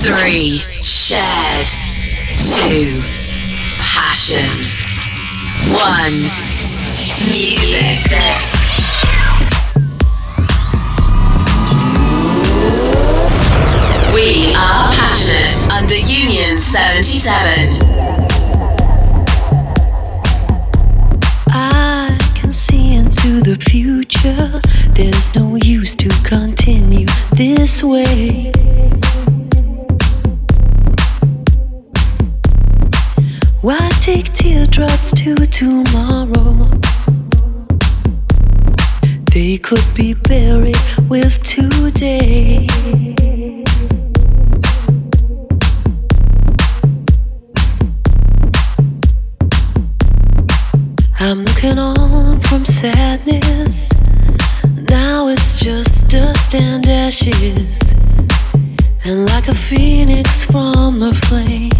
Three. Shared. Two. Passion. One. Music. We are passionate under Union 77. I can see into the future. There's no use to continue this way. Why take teardrops to tomorrow? They could be buried with today. I'm looking on from sadness. Now it's just dust and ashes. And like a phoenix from the flames,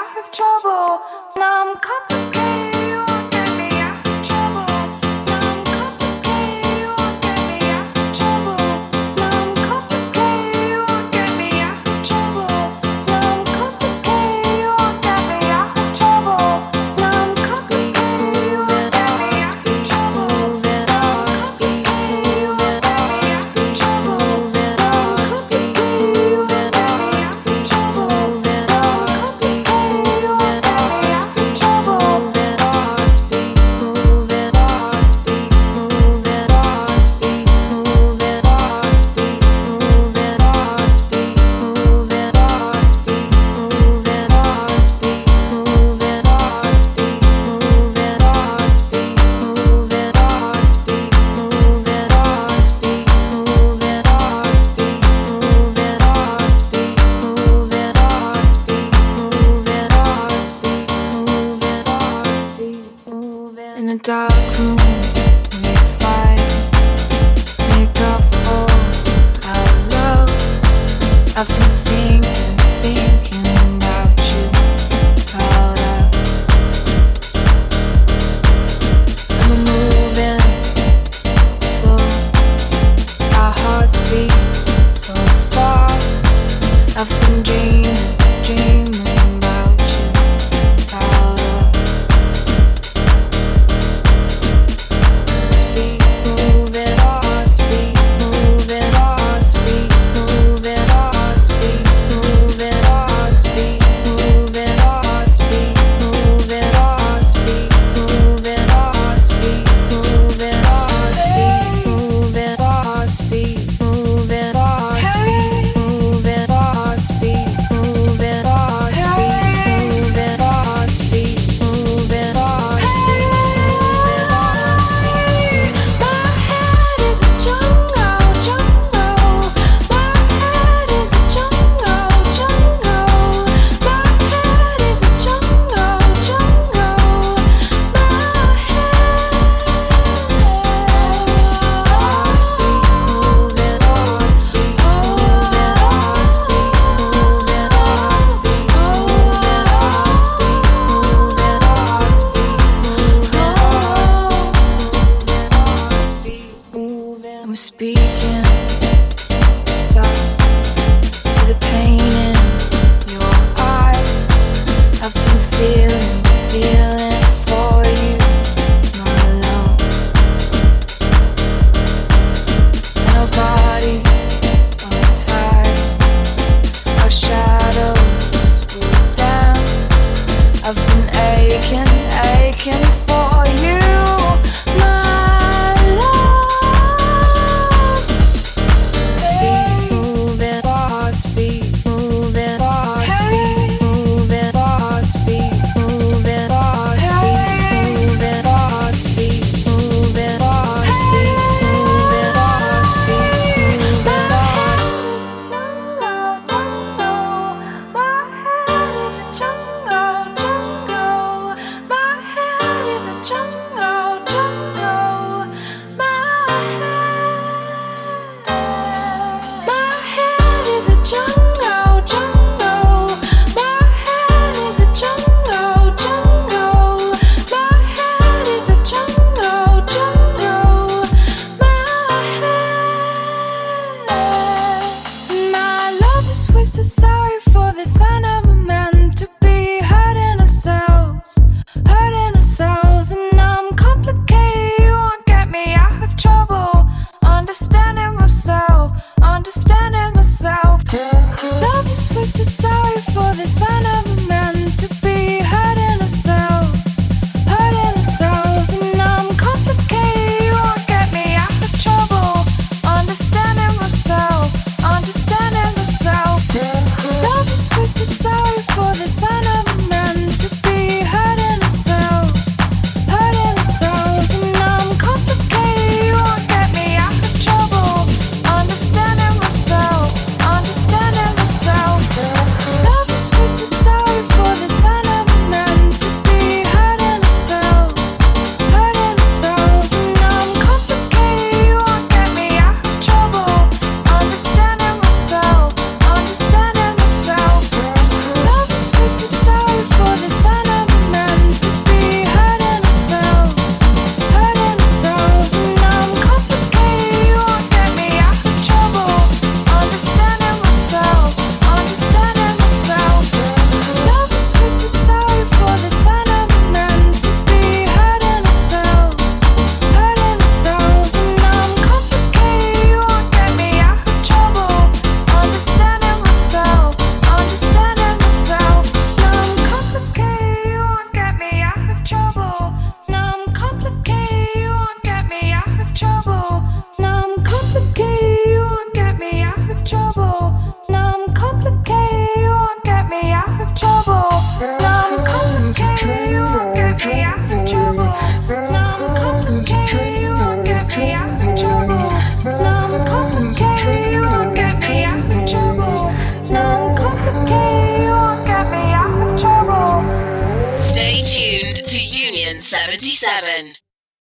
I have trouble. Now I'm coming.